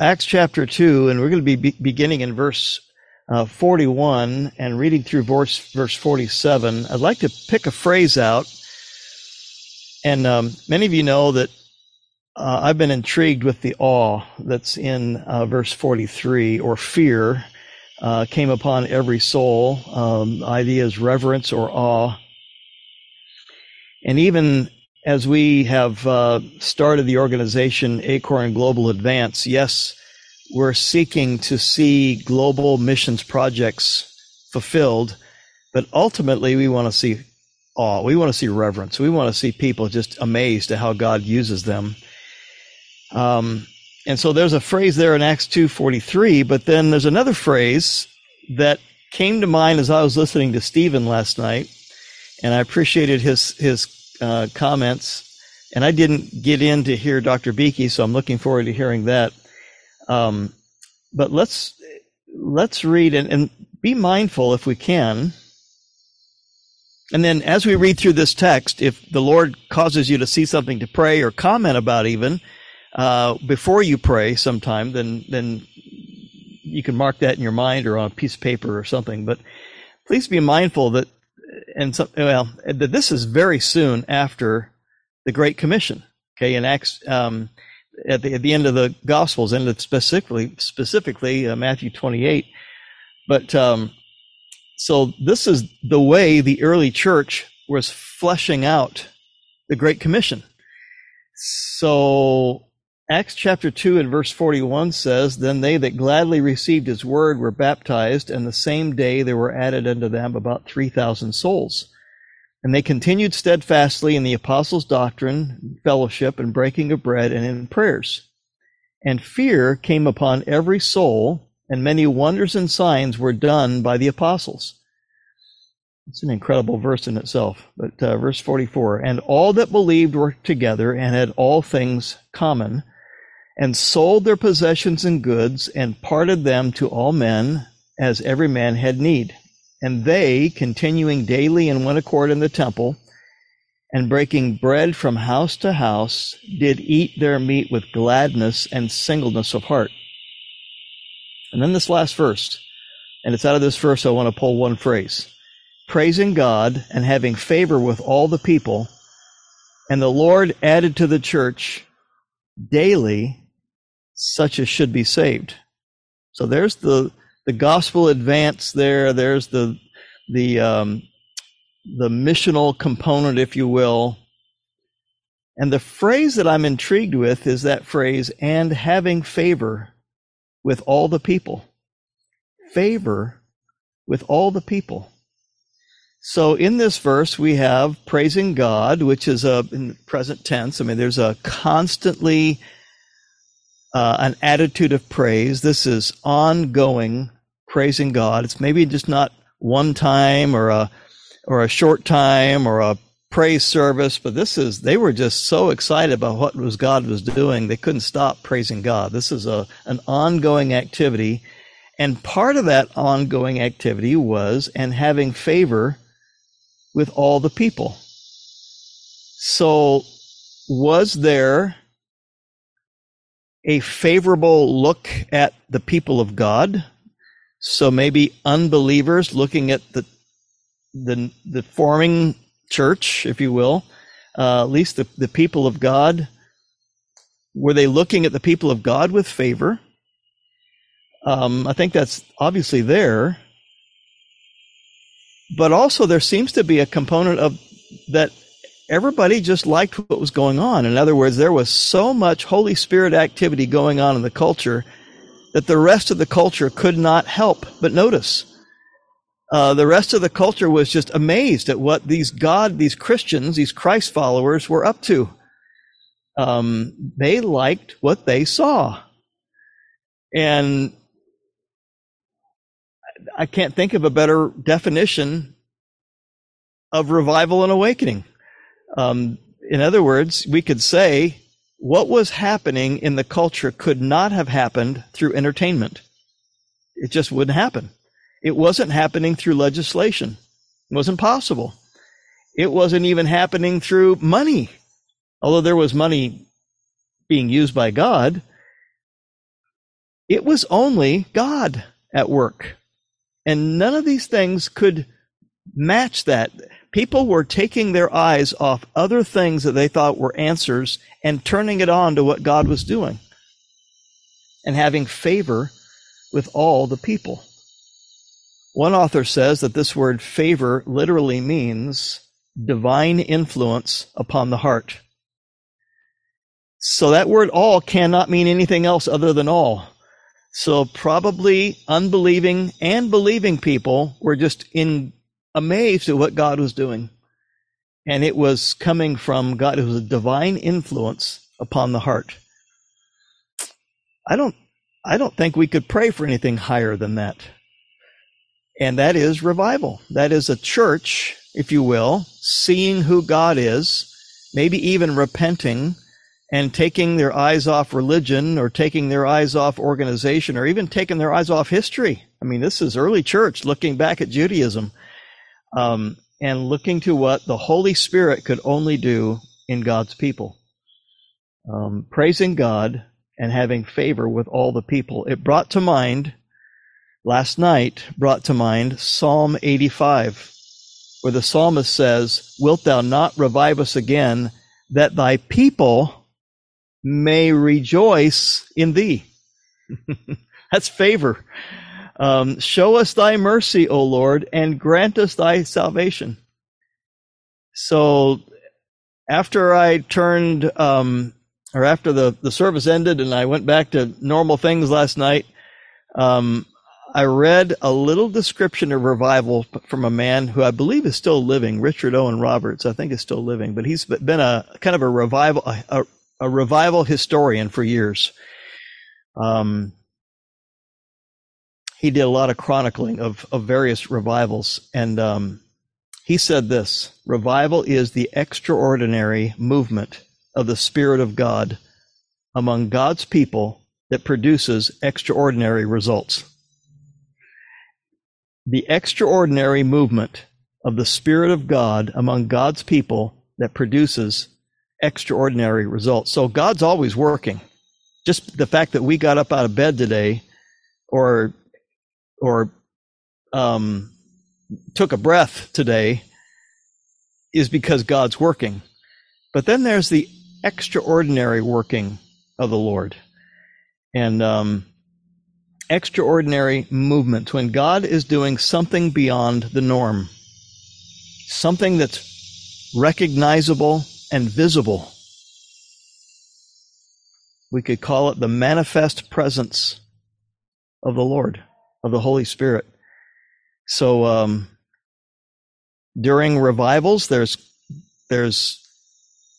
Acts chapter 2, and we're going to be, be beginning in verse uh, 41 and reading through verse, verse 47. I'd like to pick a phrase out. And um, many of you know that uh, I've been intrigued with the awe that's in uh, verse 43, or fear uh, came upon every soul. Um, ideas reverence or awe. And even as we have uh, started the organization Acorn Global Advance, yes, we're seeking to see global missions projects fulfilled, but ultimately we want to see awe. We want to see reverence. We want to see people just amazed at how God uses them. Um, and so there's a phrase there in Acts 2:43, but then there's another phrase that came to mind as I was listening to Stephen last night, and I appreciated his his uh, comments. And I didn't get in to hear Dr. Beaky, so I'm looking forward to hearing that. Um, but let's let's read and, and be mindful if we can. And then as we read through this text, if the Lord causes you to see something to pray or comment about even uh, before you pray sometime, then then you can mark that in your mind or on a piece of paper or something. But please be mindful that and well, this is very soon after the Great Commission. Okay, in Acts, um, at the at the end of the Gospels, and specifically specifically uh, Matthew 28. But um, so this is the way the early church was fleshing out the Great Commission. So Acts chapter 2 and verse 41 says, Then they that gladly received his word were baptized, and the same day there were added unto them about 3,000 souls. And they continued steadfastly in the apostles' doctrine, fellowship, and breaking of bread, and in prayers. And fear came upon every soul, and many wonders and signs were done by the apostles. It's an incredible verse in itself. But uh, verse 44 And all that believed were together and had all things common and sold their possessions and goods and parted them to all men as every man had need. And they, continuing daily in one accord in the temple, and breaking bread from house to house, did eat their meat with gladness and singleness of heart. And then this last verse, and it's out of this verse I want to pull one phrase. Praising God and having favor with all the people, and the Lord added to the church daily such as should be saved. So there's the the gospel advance there. There's the the um, the missional component, if you will. And the phrase that I'm intrigued with is that phrase, and having favor with all the people. Favor with all the people. So in this verse, we have praising God, which is a in present tense. I mean, there's a constantly uh, an attitude of praise. This is ongoing praising God. It's maybe just not one time or a or a short time or a praise service, but this is they were just so excited about what was God was doing they couldn't stop praising God. This is a an ongoing activity, and part of that ongoing activity was and having favor with all the people. So was there a favorable look at the people of God. So maybe unbelievers looking at the the the forming church, if you will, uh, at least the, the people of God, were they looking at the people of God with favor? Um, I think that's obviously there. But also there seems to be a component of that everybody just liked what was going on. In other words, there was so much Holy Spirit activity going on in the culture that the rest of the culture could not help but notice. Uh, the rest of the culture was just amazed at what these God, these Christians, these Christ followers were up to. Um, they liked what they saw. And I can't think of a better definition of revival and awakening. Um, in other words, we could say what was happening in the culture could not have happened through entertainment. It just wouldn't happen. It wasn't happening through legislation. It wasn't possible. It wasn't even happening through money. Although there was money being used by God, it was only God at work. And none of these things could match that. People were taking their eyes off other things that they thought were answers and turning it on to what God was doing and having favor with all the people. One author says that this word favor literally means divine influence upon the heart. So that word all cannot mean anything else other than all. So probably unbelieving and believing people were just in amazed at what God was doing. And it was coming from God. It was a divine influence upon the heart. I don't I don't think we could pray for anything higher than that. And that is revival. That is a church, if you will, seeing who God is, maybe even repenting and taking their eyes off religion or taking their eyes off organization or even taking their eyes off history. I mean, this is early church looking back at Judaism um, and looking to what the Holy Spirit could only do in God's people. Um, praising God and having favor with all the people. It brought to mind, last night, brought to mind Psalm 85, where the psalmist says, Wilt thou not revive us again, that thy people may rejoice in thee? That's favor. Um, show us thy mercy, O Lord, and grant us thy salvation. So after I turned um, or after the, the service ended and I went back to normal things last night, um, I read a little description of revival from a man who I believe is still living, Richard Owen Roberts. I think is still living, but he's been a kind of a revival, a, a revival historian for years. Um, he did a lot of chronicling of, of various revivals, and um, he said this: revival is the extraordinary movement of the Spirit of God among God's people that produces extraordinary results. The extraordinary movement of the Spirit of God among God's people that produces extraordinary results. So God's always working. Just the fact that we got up out of bed today or or um, took a breath today is because God's working. But then there's the extraordinary working of the Lord. And um, extraordinary movements when God is doing something beyond the norm, something that's recognizable and visible. We could call it the manifest presence of the Lord, of the Holy Spirit. So um, during revivals, there's there's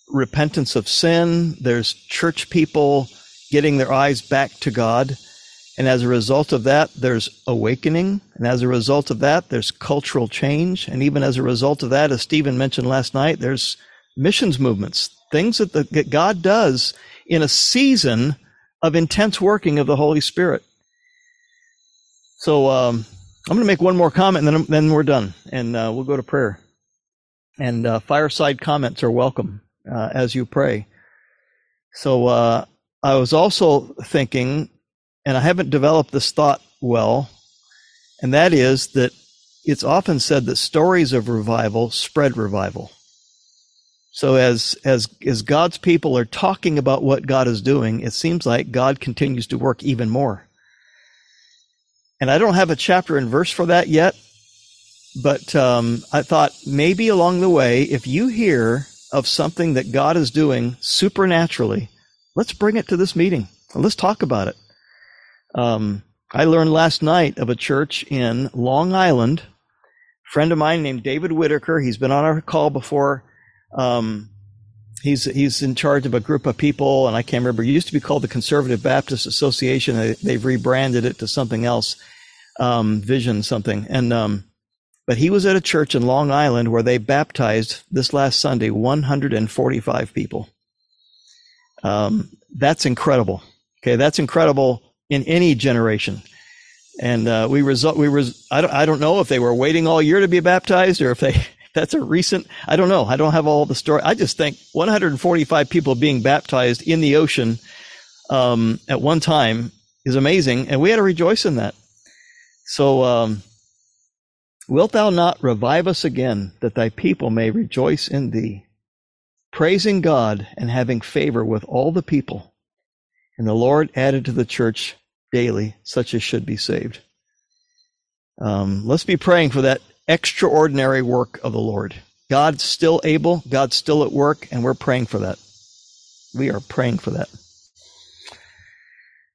repentance of sin. There's church people getting their eyes back to God. And as a result of that, there's awakening. And as a result of that, there's cultural change. And even as a result of that, as Stephen mentioned last night, there's missions movements, things that, the, that God does in a season of intense working of the Holy Spirit. So um, I'm going to make one more comment and then, then we're done. And uh, we'll go to prayer. And uh, fireside comments are welcome uh, as you pray. So uh, I was also thinking, and I haven't developed this thought well, and that is that it's often said that stories of revival spread revival. So as as as God's people are talking about what God is doing, it seems like God continues to work even more. And I don't have a chapter and verse for that yet, but um, I thought maybe along the way, if you hear of something that God is doing supernaturally, let's bring it to this meeting and let's talk about it. Um, I learned last night of a church in Long Island. A friend of mine named David Whitaker. He's been on our call before. Um, he's he's in charge of a group of people, and I can't remember. It used to be called the Conservative Baptist Association. They, have rebranded it to something else, um, Vision something. And um, but he was at a church in Long Island where they baptized this last Sunday 145 people. Um, that's incredible. Okay, that's incredible in any generation. And uh, we result we was I don't I don't know if they were waiting all year to be baptized or if they that's a recent I don't know I don't have all the story. I just think 145 people being baptized in the ocean um, at one time is amazing, and we had to rejoice in that. So, um, wilt thou not revive us again, that thy people may rejoice in thee, praising God and having favor with all the people? And the Lord added to the church daily such as should be saved. Um, let's be praying for that extraordinary work of the Lord. God's still able, God's still at work, and we're praying for that. We are praying for that.